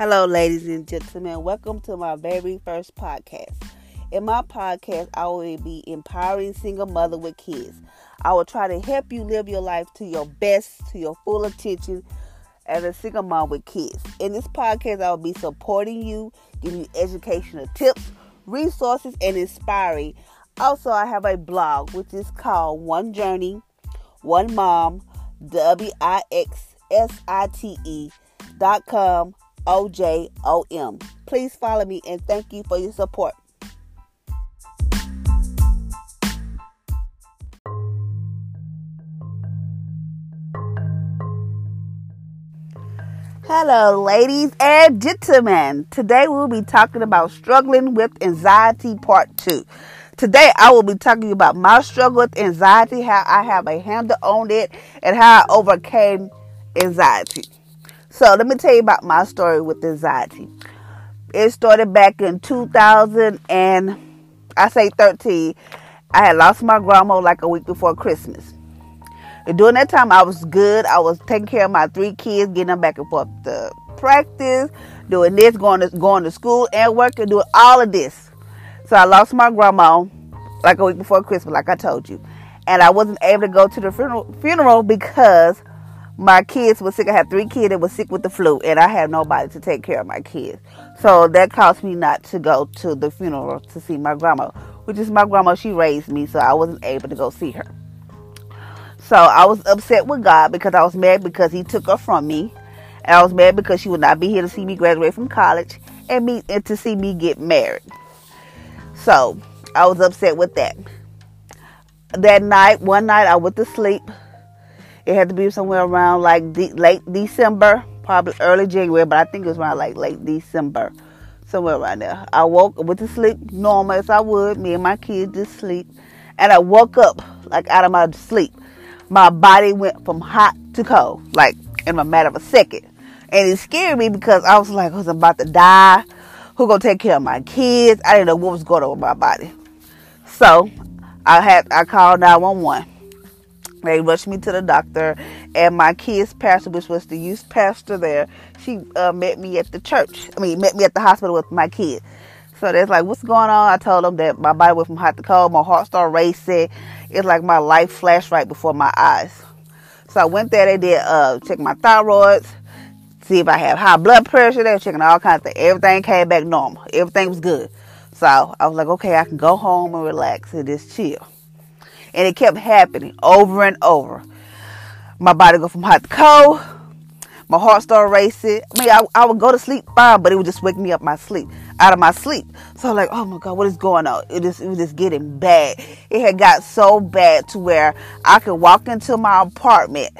Hello, ladies and gentlemen. Welcome to my very first podcast. In my podcast, I will be empowering single mother with kids. I will try to help you live your life to your best, to your full attention as a single mom with kids. In this podcast, I will be supporting you, giving you educational tips, resources, and inspiring. Also, I have a blog which is called One Journey, One Mom, W I X S I T E dot com O J O M. Please follow me and thank you for your support. Hello, ladies and gentlemen. Today we'll be talking about struggling with anxiety part two. Today I will be talking about my struggle with anxiety, how I have a handle on it, and how I overcame anxiety. So let me tell you about my story with anxiety. It started back in 2000 and I say 13. I had lost my grandma like a week before Christmas. And during that time, I was good. I was taking care of my three kids, getting them back and forth to practice, doing this, going to going to school and working, doing all of this. So I lost my grandma like a week before Christmas, like I told you, and I wasn't able to go to the funeral, funeral because my kids were sick. I had three kids that were sick with the flu, and I had nobody to take care of my kids. So that caused me not to go to the funeral to see my grandma, which is my grandma. She raised me, so I wasn't able to go see her. So I was upset with God because I was mad because He took her from me, and I was mad because she would not be here to see me graduate from college and me and to see me get married. So I was upset with that. That night, one night, I went to sleep it had to be somewhere around like de- late December, probably early January, but I think it was around like late December, somewhere around there. I woke, went to sleep normal as I would. Me and my kids just sleep, and I woke up like out of my sleep. My body went from hot to cold, like in a matter of a second, and it scared me because I was like, I was about to die. Who gonna take care of my kids? I didn't know what was going on with my body, so I had I called nine one one they rushed me to the doctor, and my kid's pastor, which was the youth pastor there, she uh, met me at the church. I mean, met me at the hospital with my kid. So they're like, "What's going on?" I told them that my body went from hot to cold. My heart started racing. It's like my life flashed right before my eyes. So I went there. They did uh, check my thyroid see if I have high blood pressure. They were checking all kinds of things. Everything came back normal. Everything was good. So I was like, okay, I can go home and relax and just chill. And it kept happening over and over. My body go from hot to cold. My heart started racing. I mean, I, I would go to sleep fine, but it would just wake me up my sleep, out of my sleep. So like, oh my God, what is going on? It was just getting bad. It had got so bad to where I could walk into my apartment.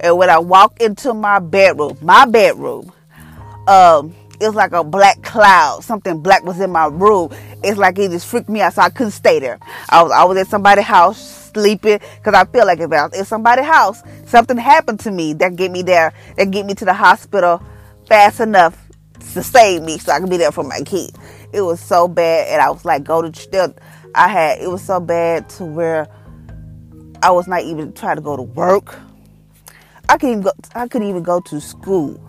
And when I walk into my bedroom, my bedroom, um, it was like a black cloud. Something black was in my room. It's like it just freaked me out, so I couldn't stay there. I was I was at somebody's house sleeping because I feel like if I was at somebody's house, something happened to me that get me there, that get me to the hospital fast enough to save me, so I could be there for my kid. It was so bad, and I was like, go to still. I had it was so bad to where I was not even trying to go to work. I couldn't even go. I couldn't even go to school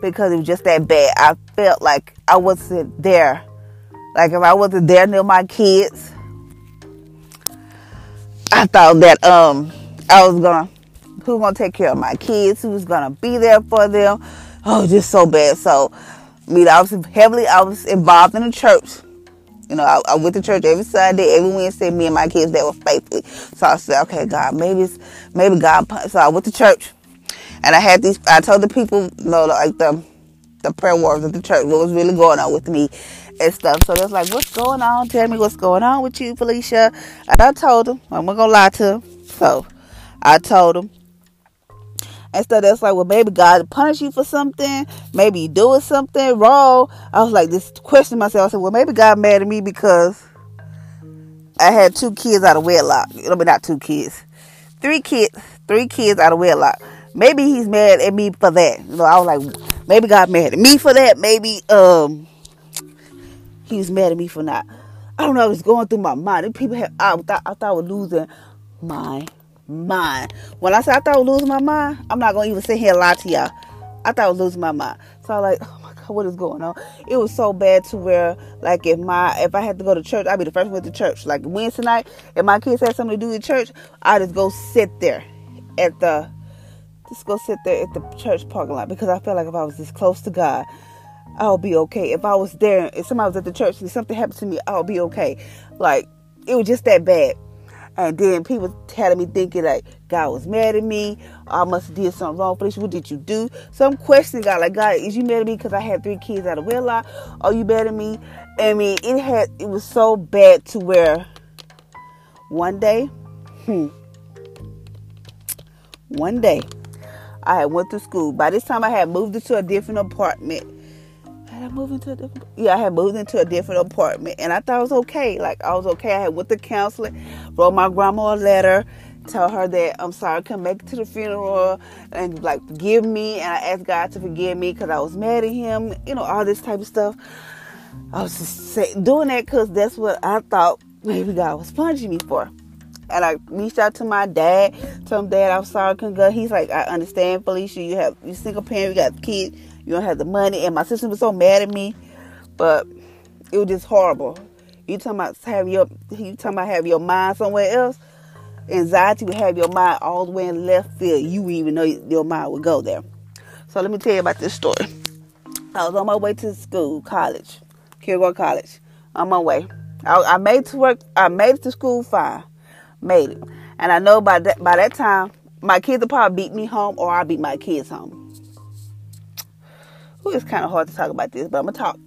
because it was just that bad. I felt like I wasn't there. Like if I wasn't there near my kids, I thought that um I was gonna who gonna take care of my kids, who's gonna be there for them. Oh, just so bad. So I mean I was heavily I was involved in the church. You know, I, I went to church every Sunday, every Wednesday, me and my kids that were faithfully. So I said, okay, God, maybe it's maybe God so I went to church and I had these, I told the people, you know, like the, the prayer warriors at the church, what was really going on with me and stuff. So they're like, what's going on? Tell me what's going on with you, Felicia. And I told them, I'm not gonna lie to them. So I told them. And so that's like, well, maybe God punish you for something. Maybe you doing something wrong. I was like, this question myself. I said, well, maybe God mad at me because I had two kids out of wedlock. I mean, not two kids, three kids, three kids out of wedlock maybe he's mad at me for that. You know, I was like, maybe God mad at me for that. Maybe um he was mad at me for not. I don't know. It's going through my mind. People have. I thought I thought I was losing my mind. When I said I thought I was losing my mind, I'm not gonna even sit here and lie to y'all. I thought I was losing my mind. So I was like, oh my god. what is going on? It was so bad to where, like, if my if I had to go to church, I'd be the first one to church. Like Wednesday night, if my kids had something to do at church, I just go sit there at the just go sit there at the church parking lot because I felt like if I was this close to God, I'll be okay. If I was there, if somebody was at the church and something happened to me, I'll be okay. Like it was just that bad. And then people had me thinking like God was mad at me. I must have did something wrong. Felicia, what did you do? Some question God like God, is you mad at me because I had three kids out of wedlock? Are you mad at me? I mean, it had it was so bad to where one day, hmm, one day, I had went to school. By this time, I had moved into a different apartment had I moved into a different? Yeah, I had moved into a different apartment, and I thought it was okay. Like I was okay. I had went to counseling, wrote my grandma a letter, tell her that I'm sorry I couldn't make it to the funeral, and like forgive me. And I asked God to forgive me because I was mad at Him. You know, all this type of stuff. I was just doing that because that's what I thought maybe God was punishing me for. And I reached out to my dad, told him, Dad, I'm sorry I couldn't go. He's like, I understand, Felicia. You have you single parent, you got kids you don't have the money. And my sister was so mad at me, but it was just horrible. You talking about have your you talking about have your mind somewhere else. Anxiety would have your mind all the way in left field. You even know your mind would go there. So let me tell you about this story. I was on my way to school, college, Kilgore College. On my way, I, I made to work. I made it to school fine, made it, and I know by that by that time my kids will probably beat me home, or I'll beat my kids home. Ooh, it's kind of hard to talk about this, but I'm gonna talk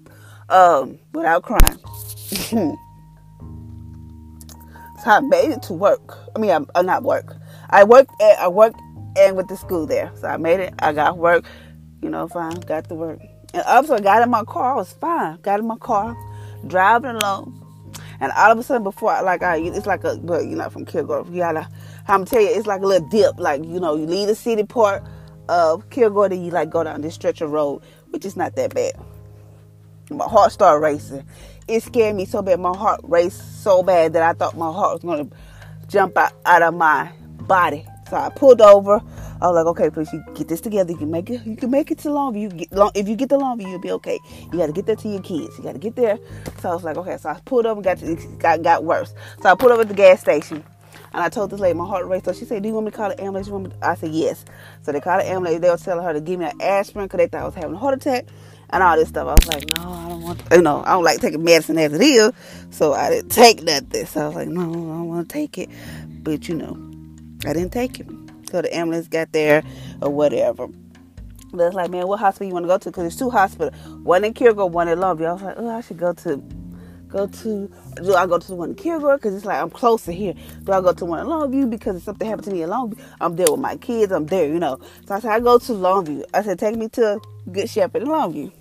um, without crying. so I made it to work. I mean, I'm, I'm not work. I worked at I worked and with the school there. So I made it. I got work. You know, fine. Got to work. And also, I got in my car. I was fine. Got in my car, driving along. And all of a sudden, before I, like I, it's like a, but you know, from Kilgore, you gotta, I'm tell you, it's like a little dip. Like you know, you leave the city part of Kilgore, then you like go down this stretch of road which is not that bad. My heart started racing. It scared me so bad. My heart raced so bad that I thought my heart was to jump out, out of my body. So I pulled over. I was like, okay, please, you get this together. You can make it. You can make it to Longview. You get long, if you get to Longview, you'll be okay. You got to get there to your kids. You got to get there. So I was like, okay. So I pulled over. Got to, got got worse. So I pulled up at the gas station. And I told this lady my heart raced. So she said, "Do you want me to call the ambulance?" You want me I said, "Yes." So they called the ambulance. They were telling her to give me an aspirin because they thought I was having a heart attack and all this stuff. I was like, "No, I don't want. To. You know, I don't like taking medicine as it is." So I didn't take nothing. So I was like, "No, I don't want to take it." But you know, I didn't take it. So the ambulance got there or whatever. But it's like, man, what hospital you want to go to? Because there's two hospitals. One in Kilgore, one in Longview. I was like, oh, I should go to go to do I go to the one in Kilgore because it's like I'm closer here? Do I go to one in Longview because if something happened to me in Longview, I'm there with my kids, I'm there, you know. So I said I go to Longview. I said take me to Good Shepherd in Longview.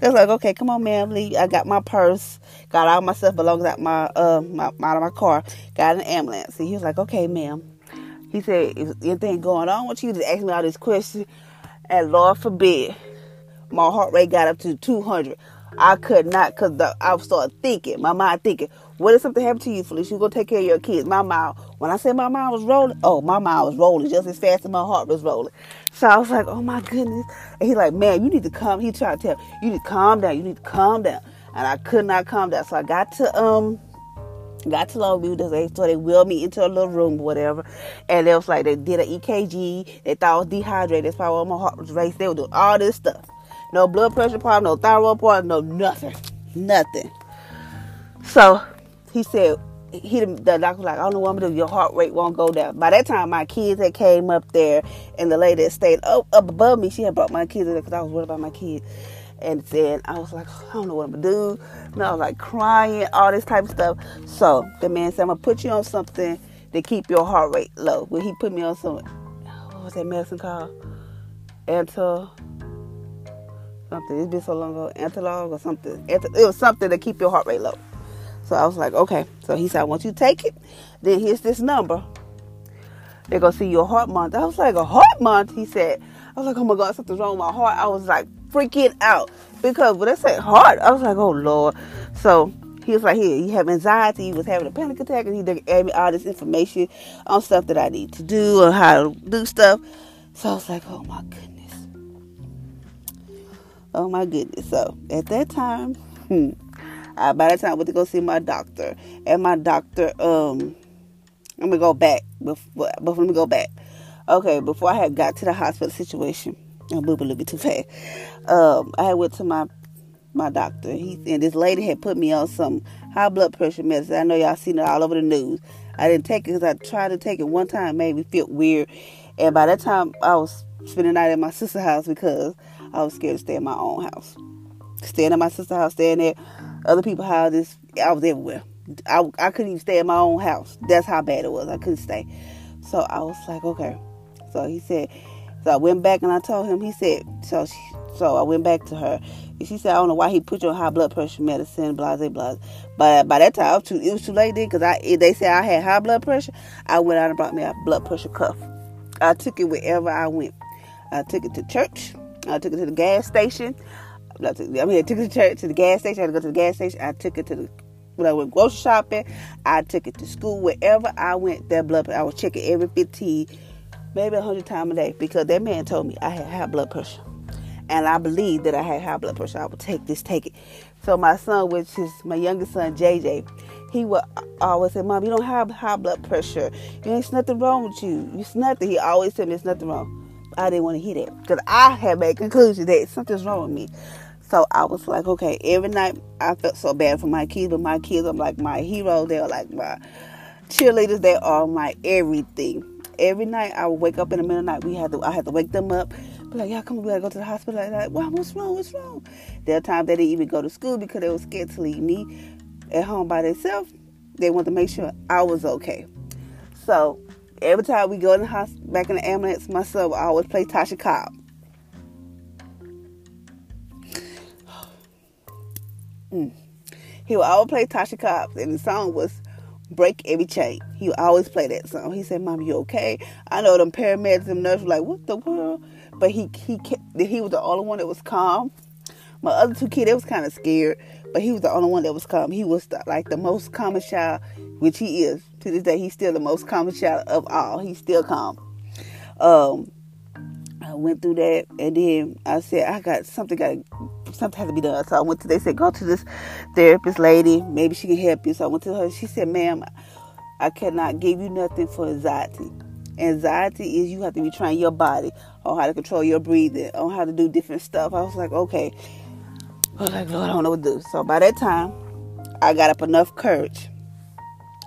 They're like, okay, come on, ma'am. Leave. I got my purse, got all my stuff belongs out my uh my out of my car, got an ambulance. And he was like, okay, ma'am. He said, if anything going on with you, just ask me all these questions. And Lord forbid, my heart rate got up to 200. I could not because I started thinking, my mind thinking, what if something happened to you, Felicia? You gonna take care of your kids. My mind, when I said my mind was rolling, oh, my mind was rolling just as fast as my heart was rolling. So I was like, oh my goodness. And he's like, man, you need to calm. He tried to tell me, you need to calm down. You need to calm down. And I could not calm down. So I got to um got to Longview. They so they wheeled me into a little room, whatever. And it was like they did an EKG. They thought I was dehydrated. That's why my heart was racing. They were doing all this stuff. No blood pressure problem, no thyroid problem, no nothing. Nothing. So he said, he the doctor was like, I don't know what I'm gonna do. Your heart rate won't go down. By that time, my kids had came up there, and the lady that stayed up, up above me, she had brought my kids in because I was worried about my kids. And then I was like, I don't know what I'm gonna do. And I was like crying, all this type of stuff. So the man said, I'm gonna put you on something to keep your heart rate low. When he put me on some, what was that medicine called? Anti something. It's been so long ago, Antalog or something. It was something to keep your heart rate low. So I was like, okay. So he said, I want you to take it. Then here's this number. They're gonna see your heart month. I was like, a heart month? He said. I was like, oh my God, something's wrong with my heart. I was like freaking out because when they said heart, I was like, oh Lord. So he was like, here, you have anxiety. He was having a panic attack, and he gave me all this information on stuff that I need to do and how to do stuff. So I was like, oh my goodness. Oh my goodness. So at that time, hmm, I, by the time I went to go see my doctor, and my doctor, um, let me go back. Before, before let me go back. Okay, before I had got to the hospital situation, I moved a little bit too fast. Um, I went to my my doctor. He and this lady had put me on some high blood pressure medicine. I know y'all seen it all over the news. I didn't take it because I tried to take it one time, made me feel weird. And by that time, I was spending the night at my sister's house because I was scared to stay in my own house. Staying at my sister's house, staying at other people's houses, I was everywhere. I, I couldn't even stay in my own house. That's how bad it was. I couldn't stay. So I was like, okay. So he said, so I went back and I told him. He said, so she, so I went back to her. And she said, I don't know why he put you on high blood pressure medicine, blah, blah. But uh, by that time, it was too, it was too late then because I, they said I had high blood pressure. I went out and brought me a blood pressure cuff. I took it wherever I went. I took it to church. I took it to the gas station. I mean, I took it to church, to the gas station. I had to go to the gas station. I took it to the when I went grocery shopping. I took it to school. Wherever I went, that blood I was checking every 15, maybe 100 times a day because that man told me I had high blood pressure. And I believed that I had high blood pressure. I would take this, take it. So my son, which is my youngest son, JJ, he would always say, Mom, you don't have high blood pressure. You ain't nothing wrong with you. It's nothing. He always said, There's nothing wrong. I didn't want to hear that because I had made conclusion that something's wrong with me. So I was like, okay, every night I felt so bad for my kids, but my kids are like my heroes. They're like my cheerleaders. They are my everything. Every night I would wake up in the middle of the night. We had to, I had to wake them up. Be like, y'all come, we gotta go to the hospital. Like, like well, what's wrong? What's wrong? There are times they didn't even go to school because they were scared to leave me at home by themselves. They wanted to make sure I was okay. So every time we go in the hospital, back in the ambulance, my son always play Tasha Cobb. Mm. He would always play Tasha Cobbs, and the song was "Break Every Chain." He would always play that song. He said, "Mom, you okay?" I know them paramedics and nurses were like, "What the world?" But he he kept, he was the only one that was calm. My other two kids, they was kind of scared, but he was the only one that was calm. He was the, like the most calm child, which he is to this day. He's still the most calm child of all. He's still calm. Um, I went through that, and then I said, I got something got something has to be done. So I went to. They said, go to this therapist lady. Maybe she can help you. So I went to her. She said, ma'am, I cannot give you nothing for anxiety. Anxiety is you have to be trying your body on how to control your breathing, on how to do different stuff. I was like, okay. I was like, Lord, I don't know what to do. So by that time, I got up enough courage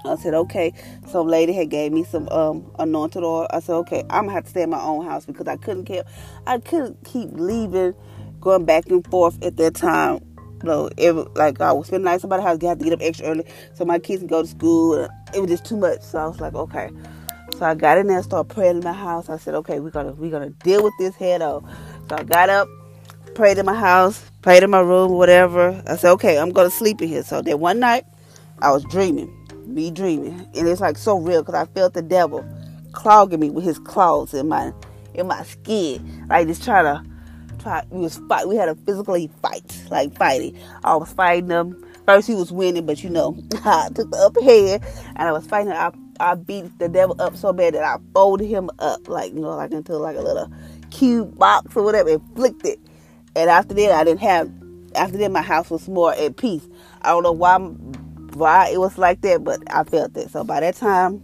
I said, okay. Some lady had gave me some um, anointed oil. I said, okay, I'm gonna have to stay in my own house because I couldn't keep, I couldn't keep leaving, going back and forth at that time. You know, like I was spending night somebody's house, I had to get up extra early so my kids can go to school. It was just too much. So I was like, okay. So I got in there and started praying in my house. I said, okay, we're gonna we're gonna deal with this head on. So I got up, prayed in my house, prayed in my room, whatever. I said, okay, I'm gonna sleep in here. So then one night, I was dreaming me dreaming, and it's like so real because I felt the devil clogging me with his claws in my in my skin, like just trying to try. We was fight. We had a physically fight, like fighting. I was fighting him. First he was winning, but you know I took the upper hand, and I was fighting. I I beat the devil up so bad that I folded him up, like you know, like into like a little cube box or whatever, and flicked it. And after that, I didn't have. After that, my house was more at peace. I don't know why why it was like that, but I felt it. So by that time,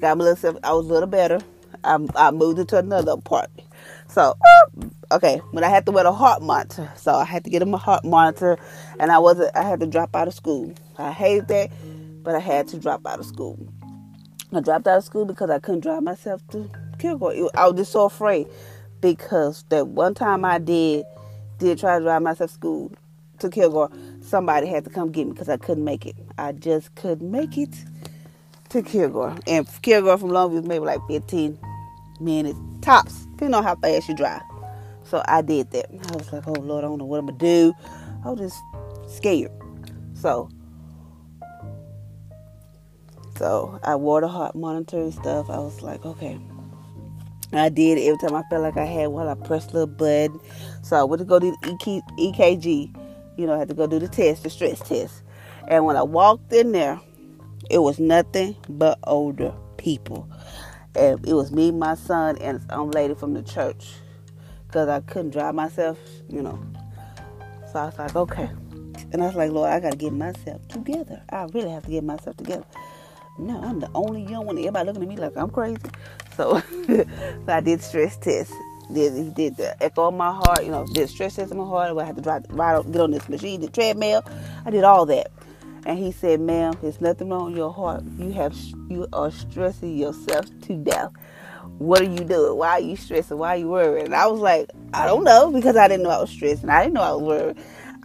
got my little, I was a little better. I, I moved into another apartment. So, okay, when I had to wear a heart monitor, so I had to get him a heart monitor, and I wasn't. I had to drop out of school. I hated that, but I had to drop out of school. I dropped out of school because I couldn't drive myself to Kilgore. I was just so afraid because that one time I did did try to drive myself to school to Kilgore, somebody had to come get me because I couldn't make it. I just couldn't make it to Kilgore. And Kilgore from Longview was maybe like 15 minutes tops, depending on how fast you drive. So I did that. I was like, oh Lord, I don't know what I'm gonna do. I was just scared. So so I wore the heart monitor and stuff. I was like, okay. I did every time I felt like I had one. I pressed a little button. So I went to go do the EKG you know, I had to go do the test, the stress test. And when I walked in there, it was nothing but older people. And it was me, my son, and some lady from the church. Because I couldn't drive myself, you know. So I was like, okay. And I was like, Lord, I got to get myself together. I really have to get myself together. No, I'm the only young one. Everybody looking at me like I'm crazy. So, so I did stress tests. Did he did the echo on my heart? You know, did stress test on my heart. I had to drive, ride, get on this machine, the treadmill. I did all that. And he said, "Ma'am, there's nothing wrong with your heart. You have you are stressing yourself to death. What are you doing? Why are you stressing? Why are you worrying?" And I was like, "I don't know," because I didn't know I was stressing. I didn't know I was worried.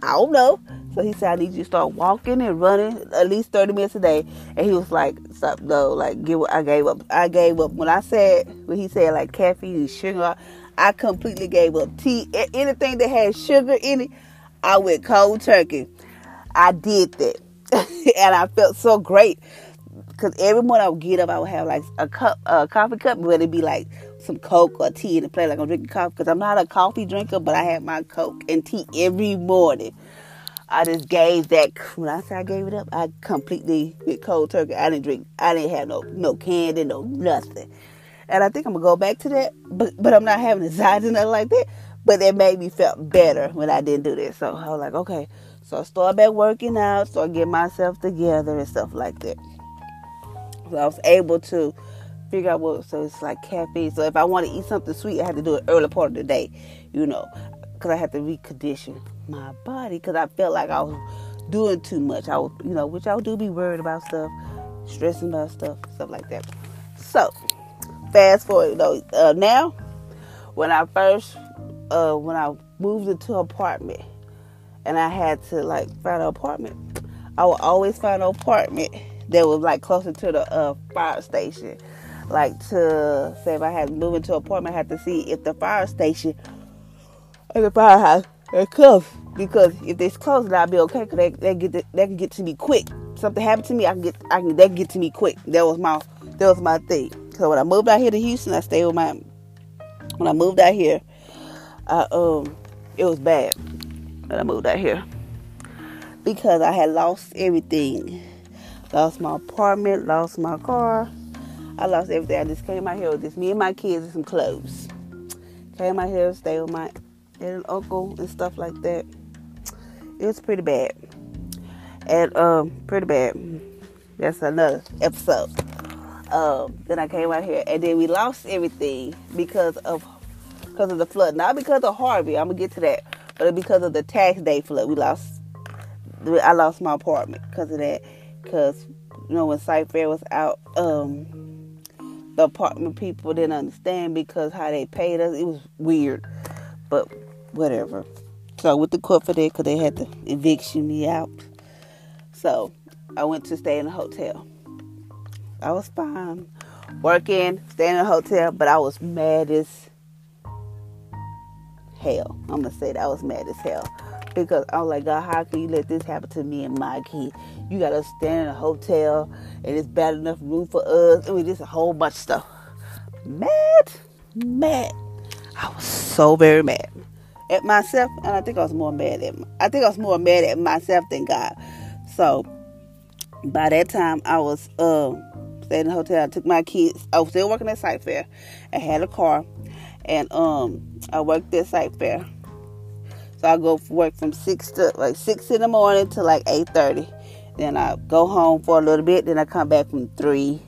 I don't know. So he said, I need you to start walking and running at least 30 minutes a day. And he was like, stop, no, like, give, I gave up. I gave up. When I said, when he said, like, caffeine and sugar, I completely gave up. Tea, anything that had sugar in it, I went cold turkey. I did that. and I felt so great. Because every morning I would get up, I would have like a cup, a coffee cup, whether it'd be like some Coke or tea in the plate, like I'm drinking coffee. Because I'm not a coffee drinker, but I have my Coke and tea every morning. I just gave that. When I say I gave it up, I completely went cold turkey. I didn't drink. I didn't have no no candy, no nothing. And I think I'm gonna go back to that. But but I'm not having anxiety or nothing like that. But it made me felt better when I didn't do that. So I was like, okay. So I started back working out, started get myself together and stuff like that. So I was able to figure out what. So it's like caffeine. So if I want to eat something sweet, I had to do it early part of the day, you know, because I had to recondition my body because I felt like I was doing too much. I was, you know, which I do be worried about stuff, stressing about stuff, stuff like that. So, fast forward, know, uh, now when I first, uh, when I moved into an apartment and I had to like find an apartment, I would always find an apartment that was like closer to the uh, fire station. Like to say if I had moved into an apartment, I had to see if the fire station or the firehouse are close because if it's close, then I'll be okay. Cause they, they get to, they can get to me quick. Something happened to me, I can get I can they can get to me quick. That was my that was my thing. So when I moved out here to Houston, I stayed with my. When I moved out here, I um it was bad when I moved out here because I had lost everything. Lost my apartment, lost my car. I lost everything. I just came out here with just me and my kids and some clothes. Came out here, stayed with my and uncle and stuff like that. It was pretty bad. And um pretty bad. That's another episode. Um, then I came out here and then we lost everything because of because of the flood. Not because of Harvey, I'm gonna get to that, but because of the tax day flood. We lost I lost my apartment because of that. Because you know when Site was out, um, apartment people didn't understand because how they paid us. It was weird, but whatever. So I went to court for that because they had to eviction me out. So I went to stay in a hotel. I was fine, working, staying in a hotel, but I was mad as hell. I'm gonna say that I was mad as hell because I was like, God, how can you let this happen to me and my kid? You got us staying in a hotel and it's bad enough room for us. I mean, just a whole bunch of stuff. Mad, mad. I was so very mad at myself, and I think I was more mad at I think I was more mad at myself than God. So by that time, I was um, staying in the hotel. I took my kids. I was still working at Cy-Fair. I had a car, and um, I worked at Cy-Fair. So I go work from six to like six in the morning to like eight thirty. Then I go home for a little bit. Then I come back from three.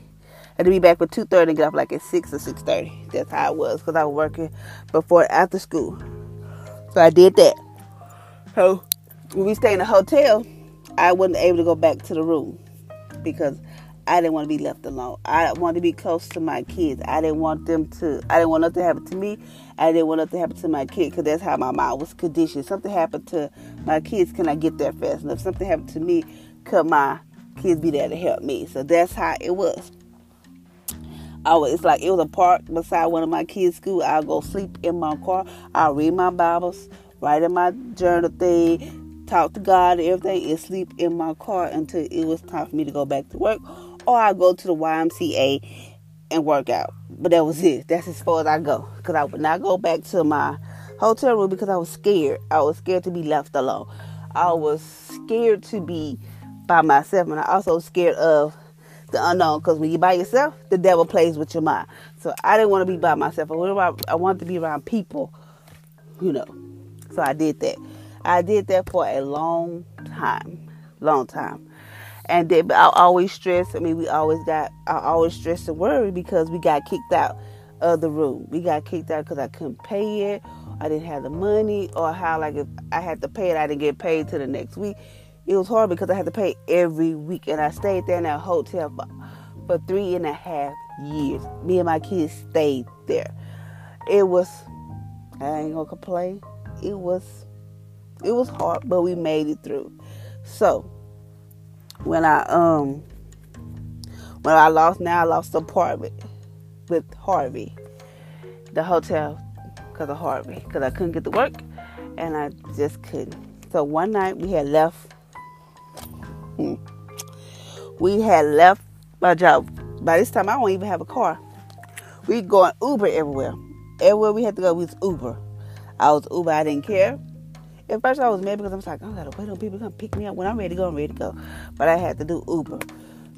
And to be back for two thirty and get off like at six or six thirty. That's how it was because I was working before after school. So I did that. So when we stay in the hotel, I wasn't able to go back to the room because I didn't want to be left alone. I wanted to be close to my kids. I didn't want them to. I didn't want nothing to happen to me. I didn't want nothing to happen to my kid because that's how my mind was conditioned. Something happened to my kids, can I get there fast enough? Something happened to me, could my kids be there to help me? So that's how it was. I was, it's like it was a park beside one of my kids' school. I'll go sleep in my car. I'll read my Bibles, write in my journal thing, talk to God everything, and sleep in my car until it was time for me to go back to work. Oh, or I go to the YMCA and work out. But that was it. That's as far as I go. Because I would not go back to my hotel room because I was scared. I was scared to be left alone. I was scared to be by myself. And I also scared of the unknown because when you're by yourself, the devil plays with your mind. So I didn't want to be by myself. I wanted, I wanted to be around people, you know. So I did that. I did that for a long time, long time. And then I always stress. I mean, we always got. I always stress and worry because we got kicked out of the room. We got kicked out because I couldn't pay it, I didn't have the money, or how like if I had to pay it, I didn't get paid till the next week. It was hard because I had to pay every week, and I stayed there in that hotel for, for three and a half years. Me and my kids stayed there. It was. I ain't gonna complain. It was. It was hard, but we made it through. So when I um when I lost now I lost the apartment with Harvey, the hotel, because of Harvey, because I couldn't get to work, and I just couldn't. So one night we had left. We had left my job. By this time, I don't even have a car. We going Uber everywhere. Everywhere we had to go was Uber. I was Uber. I didn't care. At first, I was mad because I was like, I gotta wait on people to come pick me up. When I'm ready to go, I'm ready to go. But I had to do Uber.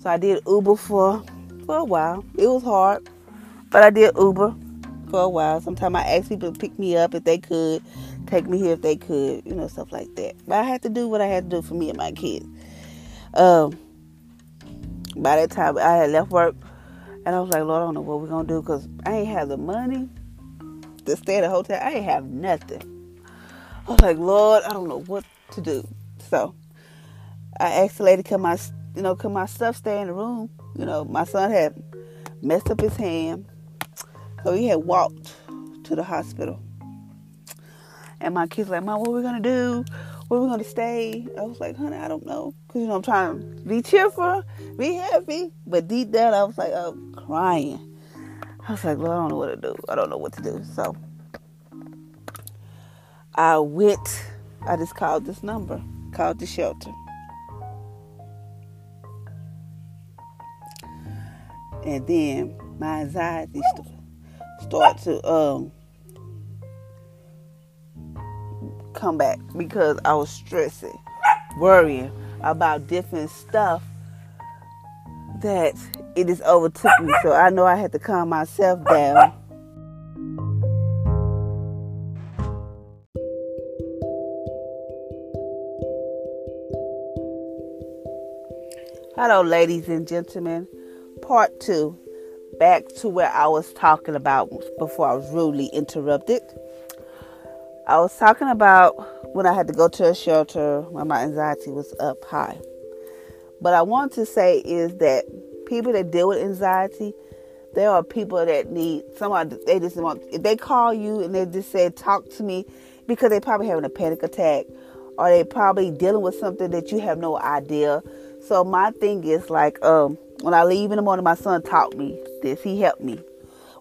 So I did Uber for for a while. It was hard, but I did Uber for a while. Sometimes I asked people to pick me up if they could, take me here if they could, you know, stuff like that. But I had to do what I had to do for me and my kids. Um, by that time, I had left work, and I was like, Lord, I don't know what we're gonna do because I ain't have the money to stay at a hotel. I ain't have nothing. I was like, Lord, I don't know what to do. So I asked the lady, "Can my, you know, can my stuff stay in the room?" You know, my son had messed up his hand, so he had walked to the hospital. And my kids like, "Mom, what are we gonna do? Where are we gonna stay?" I was like, "Honey, I don't know," because you know I'm trying to be cheerful, be happy, but deep down I was like, I'm crying. I was like, Lord, I don't know what to do. I don't know what to do. So I went, I just called this number, called the shelter. And then my anxiety started to um, come back because I was stressing, worrying about different stuff that it just overtook me. So I know I had to calm myself down Hello, ladies and gentlemen. Part two. Back to where I was talking about before I was rudely interrupted. I was talking about when I had to go to a shelter when my anxiety was up high. But I want to say is that people that deal with anxiety, there are people that need somebody they just want if they call you and they just say talk to me because they probably having a panic attack or they probably dealing with something that you have no idea so my thing is like, um, when I leave in the morning, my son taught me this. He helped me.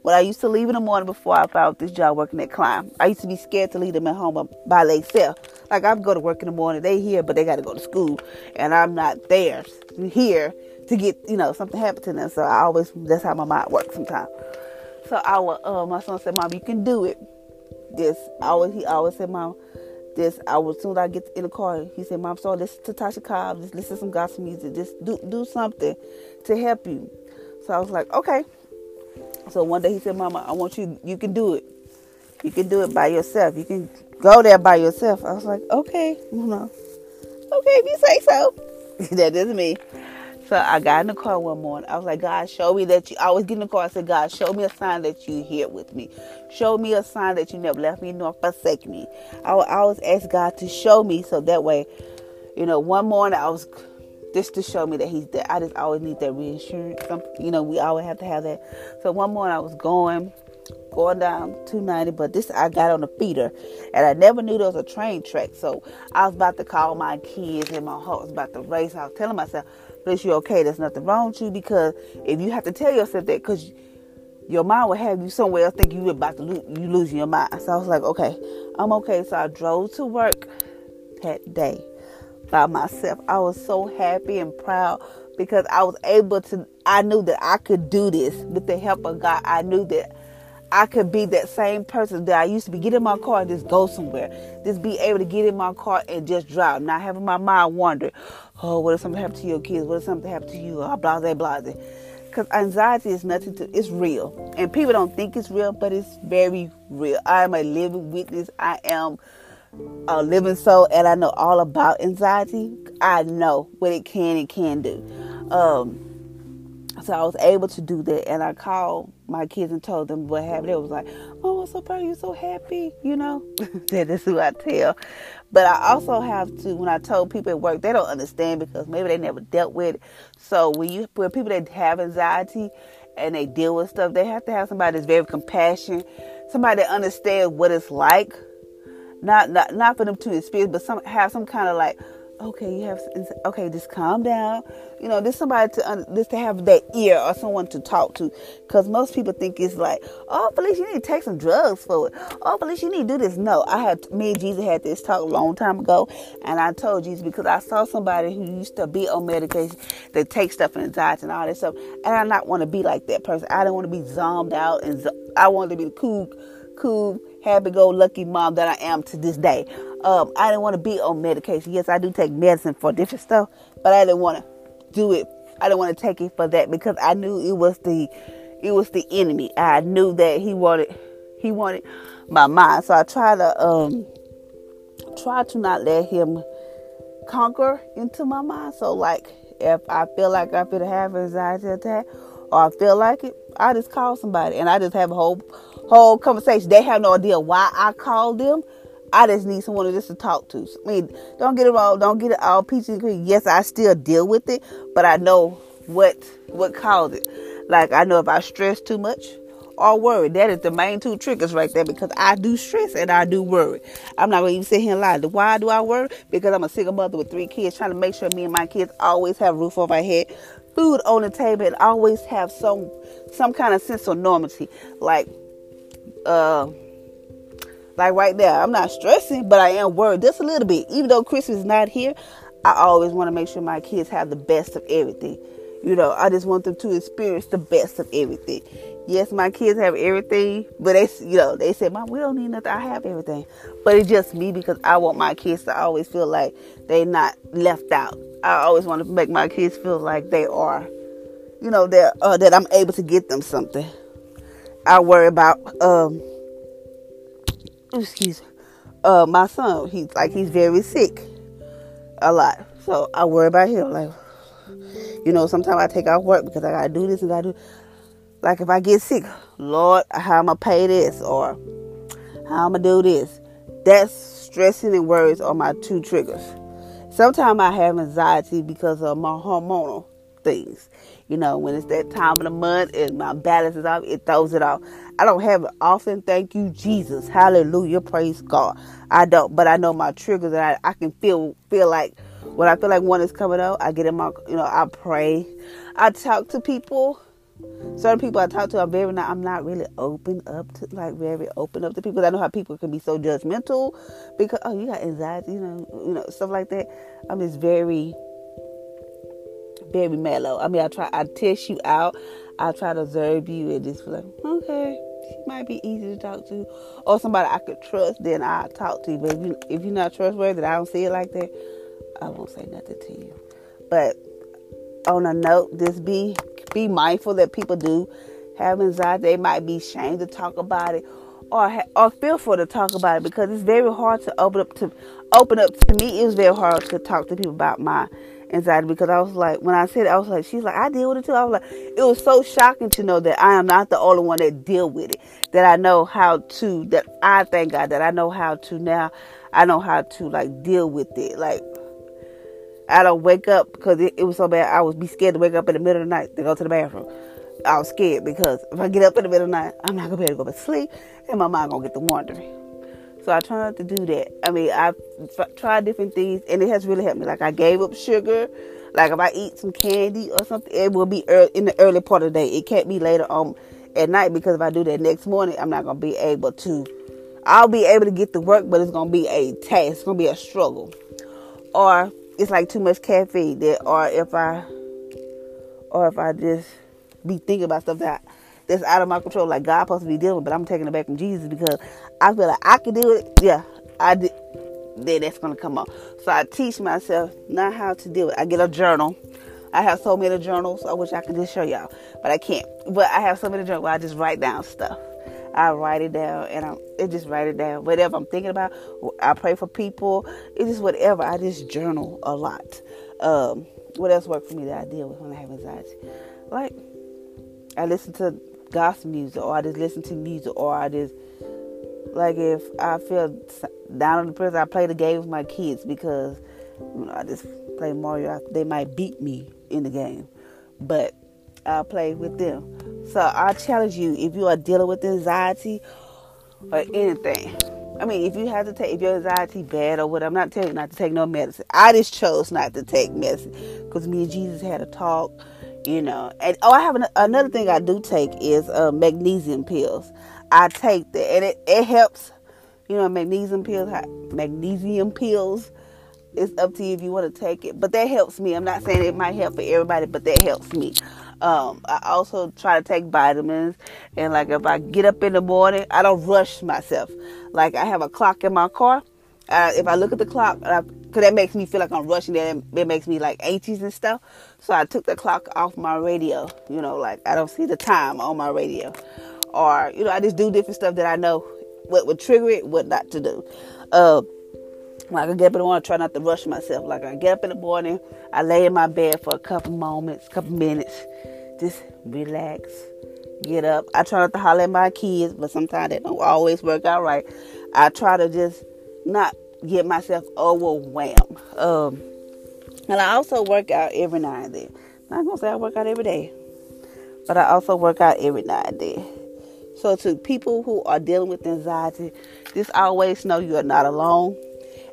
When I used to leave in the morning before I found this job working at Climb, I used to be scared to leave them at home by themselves. Like I go to work in the morning, they here, but they got to go to school, and I'm not there here to get you know something happened to them. So I always that's how my mind works sometimes. So I will, uh, my son said, "Mom, you can do it." This I always he always said, "Mom, this I was soon as I get in the car, he said, Mom, so listen to Tasha Cobb, just listen to some gospel music, just do do something to help you. So I was like, Okay. So one day he said, Mama, I want you you can do it. You can do it by yourself. You can go there by yourself. I was like, Okay, you know. Okay, if you say so. that is me. So I got in the car one morning. I was like, God, show me that you. I was getting in the car. I said, God, show me a sign that you here with me. Show me a sign that you never left me nor forsake me. I always ask God to show me so that way, you know, one morning I was just to show me that He's there. I just always need that reassurance. You know, we always have to have that. So one morning I was going, going down 290, but this I got on a feeder, and I never knew there was a train track. So I was about to call my kids, and my heart was about to race. I was telling myself, but you're okay. There's nothing wrong with you because if you have to tell yourself that, because your mind will have you somewhere else thinking you're about to lose, you losing your mind. So I was like, okay, I'm okay. So I drove to work that day by myself. I was so happy and proud because I was able to. I knew that I could do this with the help of God. I knew that I could be that same person that I used to be. Get in my car and just go somewhere. Just be able to get in my car and just drive. Not having my mind wander oh, what if something happened to your kids? What if something happened to you? Oh, blah, blah, blah. Because anxiety is nothing to, it's real. And people don't think it's real, but it's very real. I am a living witness. I am a living soul and I know all about anxiety, I know what it can and can do. Um, so I was able to do that, and I called my kids and told them what happened. They was like, "Oh, I'm so proud of you, so happy," you know. that is who I tell. But I also have to, when I told people at work, they don't understand because maybe they never dealt with it. So when you, when people that have anxiety and they deal with stuff, they have to have somebody that's very compassionate, somebody that understands what it's like. Not, not, not for them to experience, but some have some kind of like, okay, you have okay, just calm down. You know, there's somebody to just to have that ear or someone to talk to, because most people think it's like, oh, Felicia, you need to take some drugs for it. Oh, Felicia, you need to do this. No, I had me and Jesus had this talk a long time ago, and I told Jesus because I saw somebody who used to be on medication that takes stuff and diets and all that stuff, and I not want to be like that person. I don't want to be zombed out, and I want to be the cool, cool, happy-go-lucky mom that I am to this day. Um, I didn't want to be on medication. Yes, I do take medicine for different stuff, but I didn't want to do it. I didn't want to take it for that because I knew it was the it was the enemy. I knew that he wanted he wanted my mind. So I try to um try to not let him conquer into my mind. So like if I feel like I'm gonna have anxiety attack or I feel like it, I just call somebody and I just have a whole whole conversation. They have no idea why I called them, I just need someone just to talk to. I mean, don't get it all, don't get it all peachy and Yes, I still deal with it, but I know what what caused it. Like I know if I stress too much or worry, that is the main two triggers right there because I do stress and I do worry. I'm not gonna even sit here and lie. Why do I worry? Because I'm a single mother with three kids, trying to make sure me and my kids always have roof over our head, food on the table, and always have some some kind of sense of normalcy. Like uh like right now, I'm not stressing, but I am worried just a little bit. Even though Christmas is not here, I always want to make sure my kids have the best of everything. You know, I just want them to experience the best of everything. Yes, my kids have everything, but they, you know, they say, "Mom, we don't need nothing. I have everything." But it's just me because I want my kids to always feel like they're not left out. I always want to make my kids feel like they are, you know, they're uh, that I'm able to get them something. I worry about um, excuse me, uh, my son, he's like he's very sick a lot. So I worry about him. Like, you know, sometimes I take off work because I gotta do this and gotta do. Like if I get sick, Lord, how I gonna pay this or how I gonna do this? That's stressing and worries are my two triggers. Sometimes I have anxiety because of my hormonal things. You know, when it's that time of the month and my balance is off, it throws it off. I don't have it often. Thank you, Jesus. Hallelujah. Praise God. I don't, but I know my triggers and I, I can feel feel like when I feel like one is coming out, I get in my you know, I pray. I talk to people. Certain people I talk to are very not I'm not really open up to like very open up to people. I know how people can be so judgmental because oh you got anxiety, you know, you know, stuff like that. I'm just very very mellow. I mean, I try, I test you out. I try to observe you and just be like, okay, she might be easy to talk to, or somebody I could trust. Then I talk to you. But if you if you're not trustworthy, I don't see it like that. I won't say nothing to you. But on a note, just be be mindful that people do have anxiety. They might be ashamed to talk about it, or or fearful to talk about it because it's very hard to open up to open up to me. It was very hard to talk to people about my anxiety because I was like, when I said it, I was like, she's like, I deal with it too. I was like, it was so shocking to know that I am not the only one that deal with it. That I know how to, that I thank God that I know how to now, I know how to like deal with it. Like, I don't wake up because it, it was so bad. I would be scared to wake up in the middle of the night to go to the bathroom. I was scared because if I get up in the middle of the night, I'm not gonna be able to go to sleep, and my mind gonna get to wandering. So I try not to do that. I mean, I've tried different things, and it has really helped me. Like I gave up sugar. Like if I eat some candy or something, it will be early, in the early part of the day. It can't be later on at night because if I do that next morning, I'm not gonna be able to. I'll be able to get to work, but it's gonna be a task. It's gonna be a struggle. Or it's like too much caffeine. That, or if I, or if I just be thinking about stuff that that's out of my control, like God supposed to be dealing but I'm taking it back from Jesus because I feel like I can do it. Yeah, I did. Then that's gonna come up. So I teach myself not how to do it. I get a journal. I have so many journals. I wish I could just show y'all, but I can't. But I have so many journals where I just write down stuff. I write it down and I it just write it down. Whatever I'm thinking about, I pray for people. It's just whatever. I just journal a lot. Um, what else worked for me that I deal with when I have anxiety? Like I listen to gospel music, or I just listen to music, or I just like if I feel down in the prison, I play the game with my kids because you know I just play Mario. They might beat me in the game, but I play with them. So I challenge you if you are dealing with anxiety or anything. I mean, if you have to take, if your anxiety bad or what, I'm not telling you not to take no medicine. I just chose not to take medicine because me and Jesus had a talk, you know. And oh, I have an, another thing I do take is uh, magnesium pills. I take that, and it, it helps. You know, magnesium pills, magnesium pills. It's up to you if you want to take it, but that helps me. I'm not saying it might help for everybody, but that helps me. Um, I also try to take vitamins, and like if I get up in the morning, I don't rush myself. Like I have a clock in my car. Uh, if I look at the clock, because that makes me feel like I'm rushing, that it makes me like anxious and stuff. So I took the clock off my radio. You know, like I don't see the time on my radio, or you know, I just do different stuff that I know what would trigger it, what not to do. Uh, like I get up in the morning, try not to rush myself. Like I get up in the morning, I lay in my bed for a couple moments, couple minutes, just relax, get up. I try not to holler at my kids, but sometimes they don't always work out right. I try to just not get myself overwhelmed. Um, and I also work out every now and then. I'm not gonna say I work out every day, but I also work out every now and then. So to people who are dealing with anxiety, just always know you are not alone.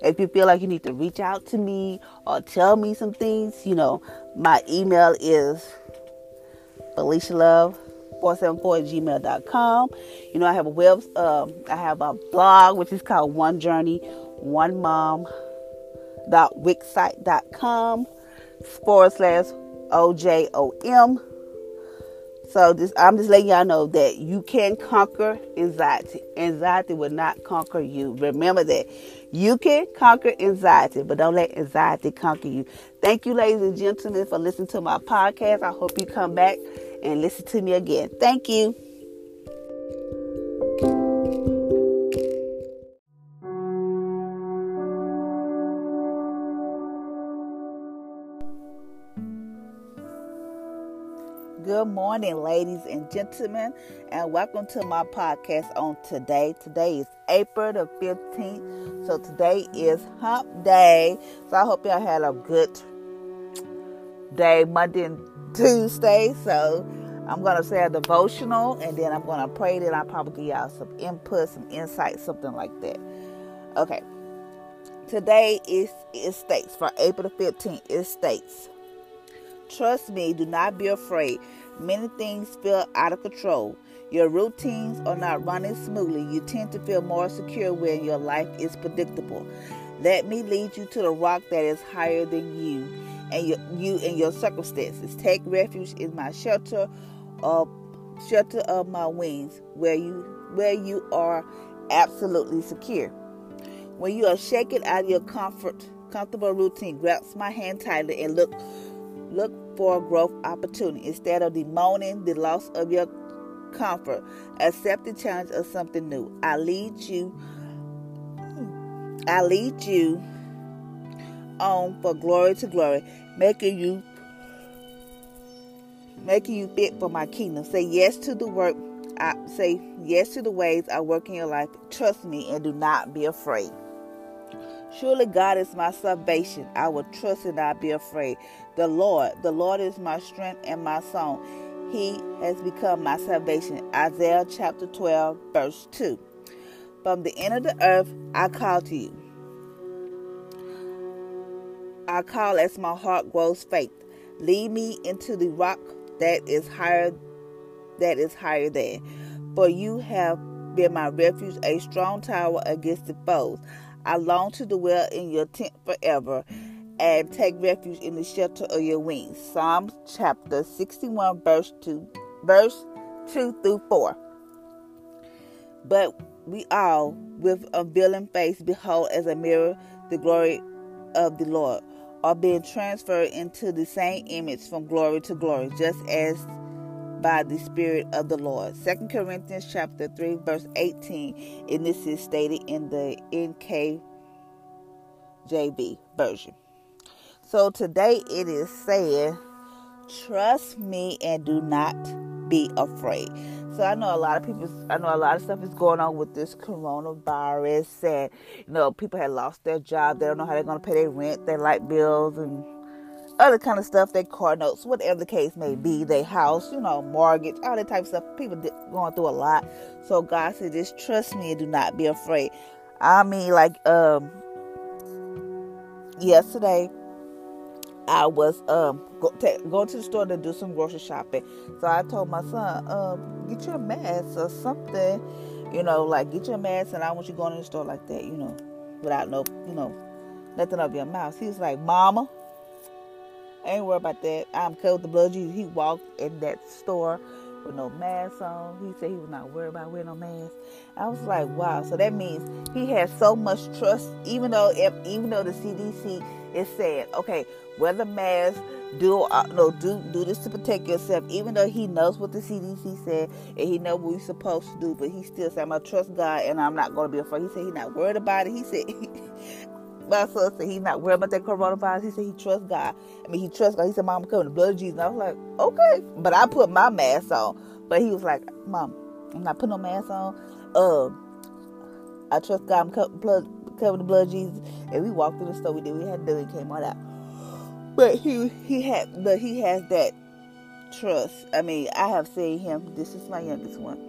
If you feel like you need to reach out to me or tell me some things, you know, my email is Felicia Love 474 at gmail.com. You know, I have a web, um, I have a blog which is called One Journey, One Mom dot wixsite.com forward slash OJOM. So this, I'm just letting y'all know that you can conquer anxiety. Anxiety will not conquer you. Remember that. You can conquer anxiety, but don't let anxiety conquer you. Thank you, ladies and gentlemen, for listening to my podcast. I hope you come back and listen to me again. Thank you. Good morning, ladies and gentlemen, and welcome to my podcast on today. Today is April the 15th, so today is Hump Day. So I hope y'all had a good day, Monday and Tuesday. So I'm going to say a devotional, and then I'm going to pray, then I'll probably give y'all some input, some insight, something like that. Okay. Today is it states for April the 15th, it states. Trust me, do not be afraid. Many things feel out of control. Your routines are not running smoothly. You tend to feel more secure when your life is predictable. Let me lead you to the rock that is higher than you and your, you and your circumstances. Take refuge in my shelter of shelter of my wings, where you where you are absolutely secure. When you are shaken out of your comfort, comfortable routine, grasp my hand tightly and look look for a growth opportunity instead of bemoaning the loss of your comfort. Accept the challenge of something new. I lead you. I lead you on for glory to glory, making you making you fit for my kingdom. Say yes to the work. I say yes to the ways I work in your life. Trust me and do not be afraid. Surely God is my salvation. I will trust and not be afraid. The Lord, the Lord is my strength and my song. He has become my salvation. Isaiah chapter 12, verse 2. From the end of the earth, I call to you. I call as my heart grows faint. Lead me into the rock that is higher that is higher than. For you have been my refuge, a strong tower against the foes. I long to dwell in your tent forever and take refuge in the shelter of your wings. Psalms chapter 61, verse 2, verse 2 through 4. But we all, with unveiling face, behold as a mirror the glory of the Lord, are being transferred into the same image from glory to glory, just as by the Spirit of the Lord. Second Corinthians chapter 3, verse 18, and this is stated in the NKJV version. So today it is saying, trust me and do not be afraid. So I know a lot of people. I know a lot of stuff is going on with this coronavirus, and you know people have lost their job. They don't know how they're going to pay their rent, their light bills, and other kind of stuff. Their car notes, whatever the case may be, their house, you know, mortgage, all that type of stuff. People going through a lot. So God said, just trust me and do not be afraid. I mean, like um, yesterday I was um go, to the store to do some grocery shopping. So I told my son, um, get your mask or something, you know, like get your mask, and I want you going to the store like that, you know, without no, you know, nothing up your mouth. He was like, Mama, I ain't worried about that. I'm covered with the blood Jesus. He walked in that store with no mask on. He said he was not worried about wearing no mask. I was like, wow. So that means he has so much trust, even though if, even though the CDC is saying, okay, wear the mask, do uh, no do do this to protect yourself. Even though he knows what the CDC said and he knows what we're supposed to do, but he still said, "I'm gonna trust God and I'm not gonna be afraid." He said he's not worried about it. He said. my son said he's not worried about that coronavirus. He said he trusts God. I mean, he trusts God. He said, "Mom, I'm coming the blood of Jesus." And I was like, "Okay," but I put my mask on. But he was like, "Mom, I'm not putting no mask on." Uh, I trust God. I'm covered, blood, the blood of Jesus. And we walked through the store. We did. We had to do it. Came right out. But he he had but he has that trust. I mean, I have seen him. This is my youngest one.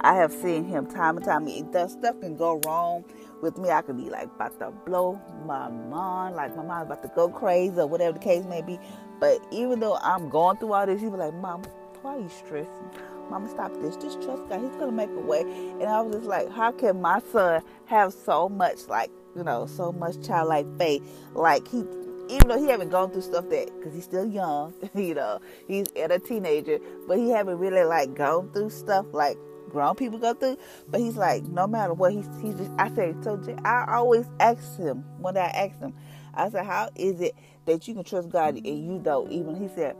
I have seen him time and time. I the stuff can go wrong with me. I could be like about to blow my mind, like my mind's about to go crazy or whatever the case may be. But even though I'm going through all this, he was like, "Mom, why are you stressing? Mama, stop this. Just trust God. He's gonna make a way." And I was just like, "How can my son have so much like?" You know, so much childlike faith. Like he even though he haven't gone through stuff that because he's still young you know he's at a teenager but he haven't really like gone through stuff like grown people go through. But he's like no matter what he's, he's just i said so i always ask him when i ask him i said how is it that you can trust god and you don't even? He said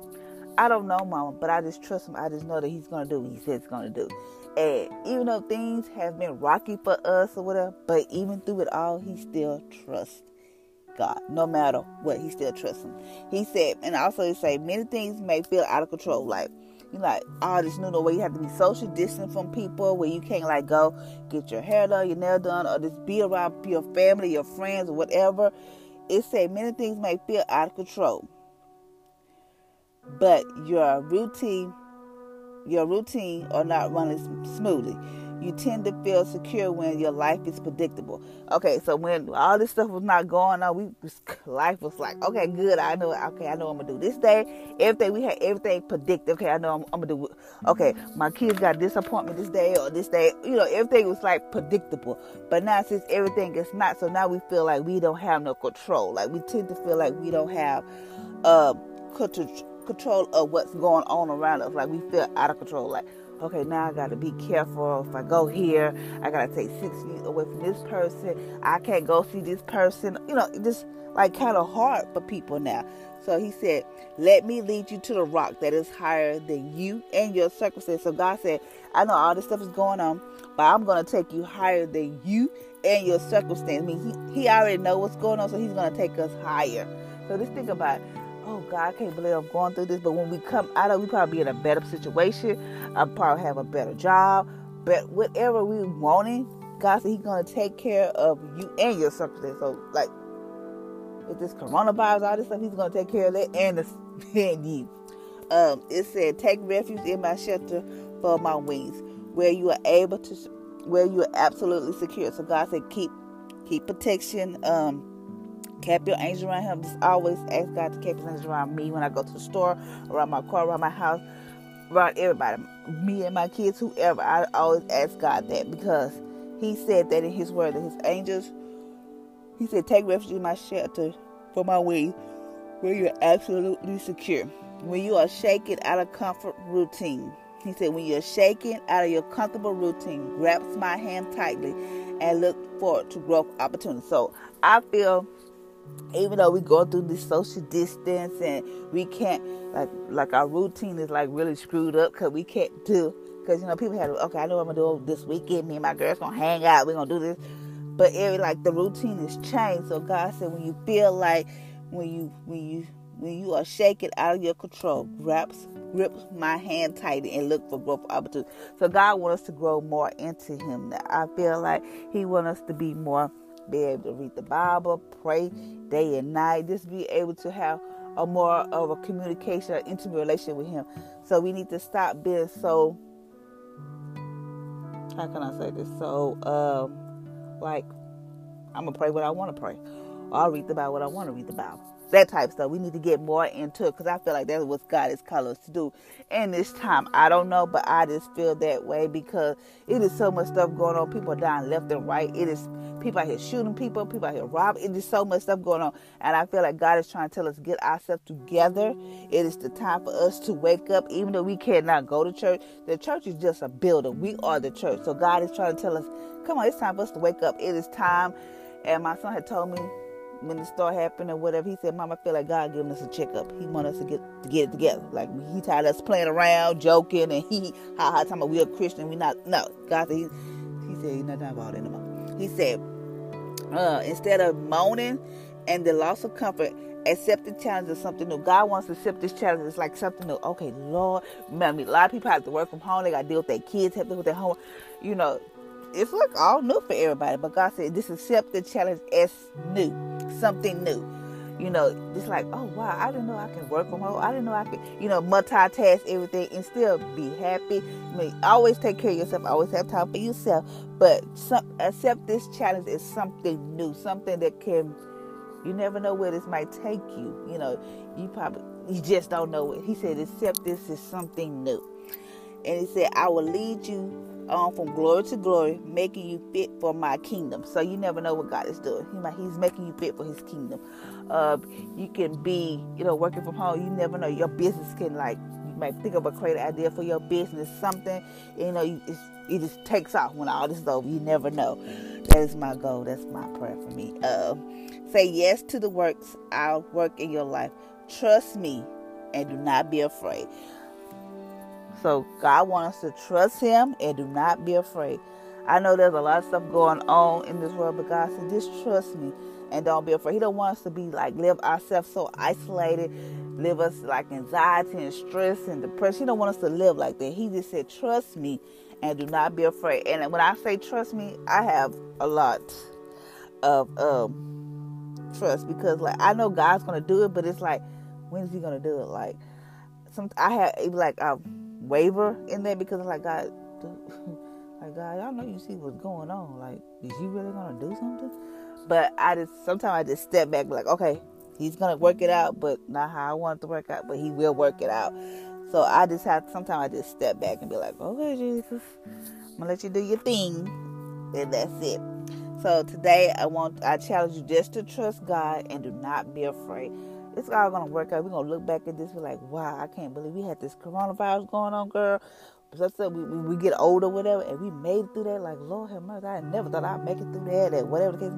i don't know mama but i just trust him. I just know that he's gonna do what he says he's gonna do. And even though things have been rocky for us or whatever but even through it all he still trusts God, no matter what. He still trusts him. He said, and also he said, many things may feel out of control. Like, you like all this new way you have to be social distant from people, where you can't like go get your hair done, your nail done, or just be around your family, your friends, or whatever. It said many things may feel out of control, but your routine, your routine, are not running smoothly you tend to feel secure when your life is predictable. Okay, so when all this stuff was not going on, we life was like, okay, good. I know. Okay, I know I'm gonna do this day. Everything we had, everything predicted. Okay, I know I'm, I'm, gonna do. Okay, my kids got this appointment this day or this day. You know, everything was like predictable. But now since everything is not, so now we feel like we don't have no control. Like we tend to feel like we don't have uh control of what's going on around us. Like we feel out of control. Like okay, now I got to be careful. If I go here, I got to take six feet away from this person. I can't go see this person. You know, just like kind of hard for people now. So he said, Let me lead you to the rock that is higher than you and your circumstance. So God said, I know all this stuff is going on, but I'm going to take you higher than you and your circumstance. I mean, he, he already know what's going on, so he's going to take us higher. So just think about it oh God, I can't believe I'm going through this. But when we come out of, we probably be in a better situation. I probably have a better job. But whatever we wanting, God said He's gonna take care of you and your circumstance. So like, with this coronavirus, all this stuff, He's gonna take care of it and the and you. Um, it said, "Take refuge in my shelter for my wings, where you are able to, where you are absolutely secure." So God said, "Keep, keep protection." Um, kept your angels around him. Just always ask God to keep his angels around me when I go to the store, around my car, around my house, around everybody. Me and my kids, whoever. I always ask God that because He said that in His word that His angels, He said, take refuge in my shelter for my way where you're absolutely secure. When you are shaken out of comfort routine. He said, when you're shaken out of your comfortable routine, grasp my hand tightly and look forward to growth opportunities. So I feel even though we go through this social distance and we can't like like our routine is like really screwed up because we can't do because you know people have okay I know I'm gonna do this weekend. Me and my girls gonna hang out. We're gonna do this. But every like the routine is changed. So God said when you feel like when you when you when you are shaken out of your control grasp grip my hand tighter and look for growth opportunities. So God wants us to grow more into him. Now I feel like he wants us to be more be able to read the Bible, pray day and night, just be able to have a more of a communication, an intimate relationship with Him. So we need to stop being so. How can I say this? So, um, like, I'm gonna pray what I want to pray. I'll read the Bible what I want to read the Bible that type stuff. We need to get more into it because I feel like that's what God is calling us to do in this time. I don't know, but I just feel that way because it is so much stuff going on. People dying left and right. It is people out here shooting people, people out here robbing. It is so much stuff going on, and I feel like God is trying to tell us get ourselves together. It is the time for us to wake up, even though we cannot go to church. The church is just a building. We are the church, so God is trying to tell us, come on, it's time for us to wake up. It is time. And my son had told me when it start happening or whatever, he said, "Mom, I feel like God giving us a checkup. He want us to get to get it together. Like he tired of us playing around, joking, and he ha ha talking we are Christian. We not no. God said he, he said he's not about it. He said uh, instead of moaning and the loss of comfort, accept the challenge of something new. God wants to accept this challenge. It's like something new. Okay, Lord, I mean, a lot of people have to work from home. They got to deal with their kids, have to deal with their home. You know, it's like all new for everybody. But God said, this accept the challenge as new, something new. You know, it's like, oh wow, I didn't know I can work from home. I didn't know I could, you know, multitask everything and still be happy. I mean, always take care of yourself. Always have time for yourself. But some, accept this challenge as something new, something that can. You never know where this might take you. You know, you probably you just don't know it. He said, accept this as something new. And he said, I will lead you on from glory to glory, making you fit for my kingdom. So you never know what God is doing. He's making you fit for His kingdom. Uh, you can be, you know, working from home. You never know. Your business can like you might think of a great idea for your business, something. You know, it just takes off when all this is over. You never know. That is my goal. That's my prayer for me. Uh, say yes to the works. I'll work in your life. Trust me, and do not be afraid. So God wants us to trust Him and do not be afraid. I know there's a lot of stuff going on in this world, but God said, just trust me and don't be afraid. He don't want us to be like live ourselves so isolated, live us like anxiety and stress and depression. He don't want us to live like that. He just said, trust me and do not be afraid. And when I say trust me, I have a lot of um, trust because like I know God's gonna do it, but it's like when is He gonna do it? Like some I have like I waver in there because like God, like God, y'all know you see what's going on. Like, is you really gonna do something? But I just sometimes I just step back, like, okay, He's gonna work it out, but not how I want it to work out, but He will work it out. So I just have sometimes I just step back and be like, okay, Jesus, I'm gonna let you do your thing, and that's it. So today I want I challenge you just to trust God and do not be afraid it's all gonna work out. We're gonna look back at this, we're like, wow, I can't believe we had this coronavirus going on, girl. But so we, we, we, get older, whatever, and we made through that. Like, Lord have mercy, I never thought I'd make it through that. That whatever the case,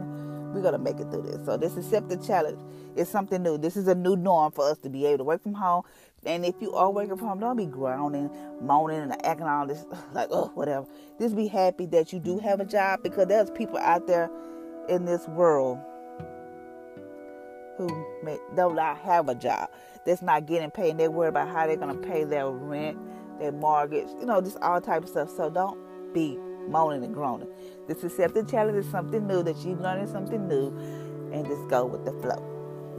we're gonna make it through this. So this accept the challenge. It's something new. This is a new norm for us to be able to work from home. And if you are working from home, don't be groaning, moaning, and acting all this like, oh, whatever. Just be happy that you do have a job because there's people out there in this world who may, do not have a job that's not getting paid and they're worried about how they're going to pay their rent, their mortgage, you know, just all type of stuff. So don't be moaning and groaning. This accepted challenge is something new that you're learning something new and just go with the flow.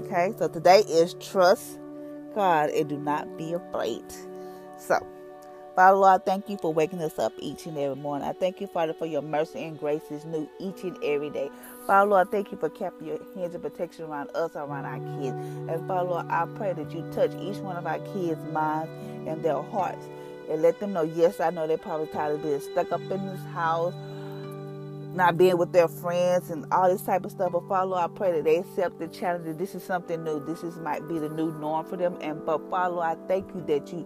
Okay, so today is trust God and do not be afraid. So, Father, Lord, thank you for waking us up each and every morning. I thank you, Father, for your mercy and grace is new each and every day. Father, Lord, thank you for keeping your hands of protection around us, around our kids. And Father, Lord, I pray that you touch each one of our kids' minds and their hearts and let them know, yes, I know they're probably tired of being stuck up in this house, not being with their friends and all this type of stuff. But Father, Lord, I pray that they accept the challenge that this is something new. This is might be the new norm for them. And but Father, Lord, I thank you that you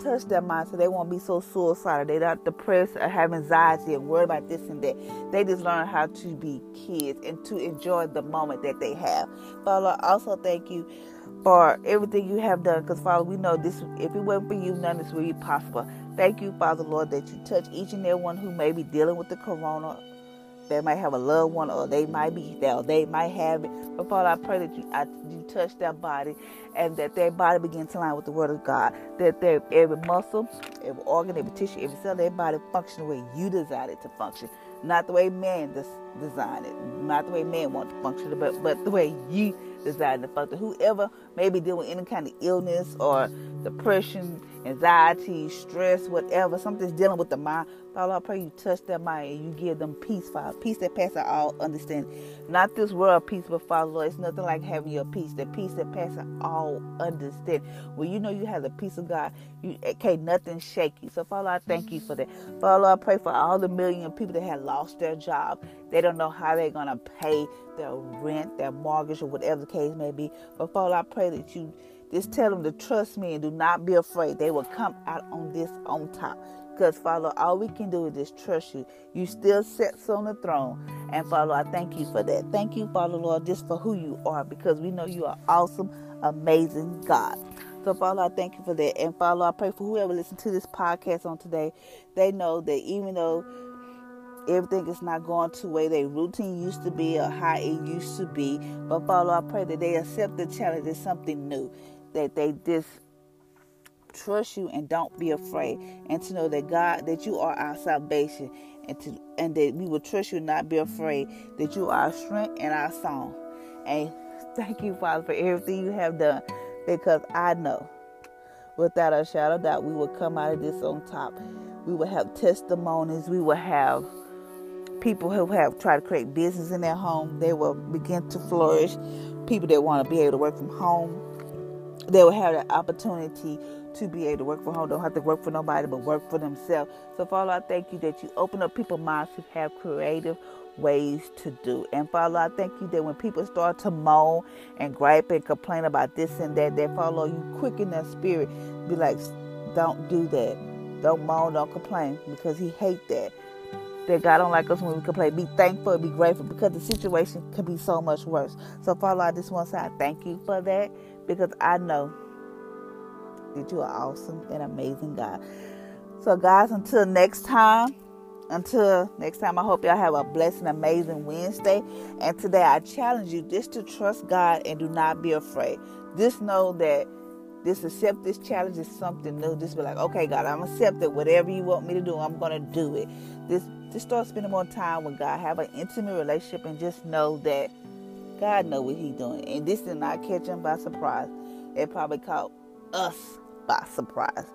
touch their mind so they won't be so suicidal. They're not depressed or have anxiety and worry about this and that. They just learn how to be kids and to enjoy the moment that they have. Father, also thank you for everything you have done because, Father, we know this, if it wasn't for you, none of this would be possible. Thank you, Father, Lord, that you touch each and every one who may be dealing with the corona they might have a loved one, or they might be there, or they might have it. But Father, I pray that you, I, you touch their body, and that their body begins to line with the Word of God. That their every muscle, every organ, every tissue, every cell, their body function the way you designed it to function, not the way man des- designed it, not the way man wants to function, but but the way you designed it to function. Whoever may be dealing with any kind of illness or depression anxiety, stress, whatever, something's dealing with the mind. Father, I pray you touch their mind and you give them peace, Father. Peace that passes all understanding. Not this world peace, but Father, Lord, it's nothing like having your peace. The peace that passes all understanding. When you know you have the peace of God, you can't nothing shake you. So, Father, I thank you for that. Father, I pray for all the million people that have lost their job. They don't know how they're going to pay their rent, their mortgage, or whatever the case may be. But, Father, I pray that you just tell them to trust me and do not be afraid. They will come out on this on top. Because, Father, all we can do is just trust you. You still sit on the throne. And, Father, I thank you for that. Thank you, Father, Lord, just for who you are. Because we know you are awesome, amazing God. So, Father, I thank you for that. And, Father, I pray for whoever listened to this podcast on today, they know that even though everything is not going to the way their routine used to be or how it used to be, but, Father, I pray that they accept the challenge as something new that they just trust you and don't be afraid and to know that God that you are our salvation and to and that we will trust you and not be afraid that you are our strength and our song. And thank you, Father, for everything you have done because I know without a shadow of doubt we will come out of this on top. We will have testimonies, we will have people who have tried to create business in their home, they will begin to flourish. People that want to be able to work from home they will have the opportunity to be able to work from home. Don't have to work for nobody, but work for themselves. So, Father, I thank you that you open up people's minds to have creative ways to do. And Father, I thank you that when people start to moan and gripe and complain about this and that, that Father, you quicken their spirit. Be like, don't do that. Don't moan, don't complain, because He hate that. That God don't like us when we complain. Be thankful, be grateful, because the situation could be so much worse. So, Father, I just want to say I thank you for that because I know that you are awesome and amazing God. So, guys, until next time, until next time, I hope y'all have a blessed and amazing Wednesday. And today, I challenge you just to trust God and do not be afraid. Just know that this accept this challenge is something new. Just be like, okay, God, I'm accepted. Whatever you want me to do, I'm gonna do it. Just just start spending more time with God. Have an intimate relationship and just know that God know what He's doing, and this did not catch him by surprise. It probably caught us by surprise,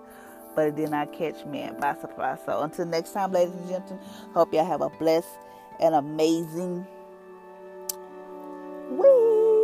but it did not catch man by surprise. So until next time, ladies and gentlemen, hope y'all have a blessed and amazing week.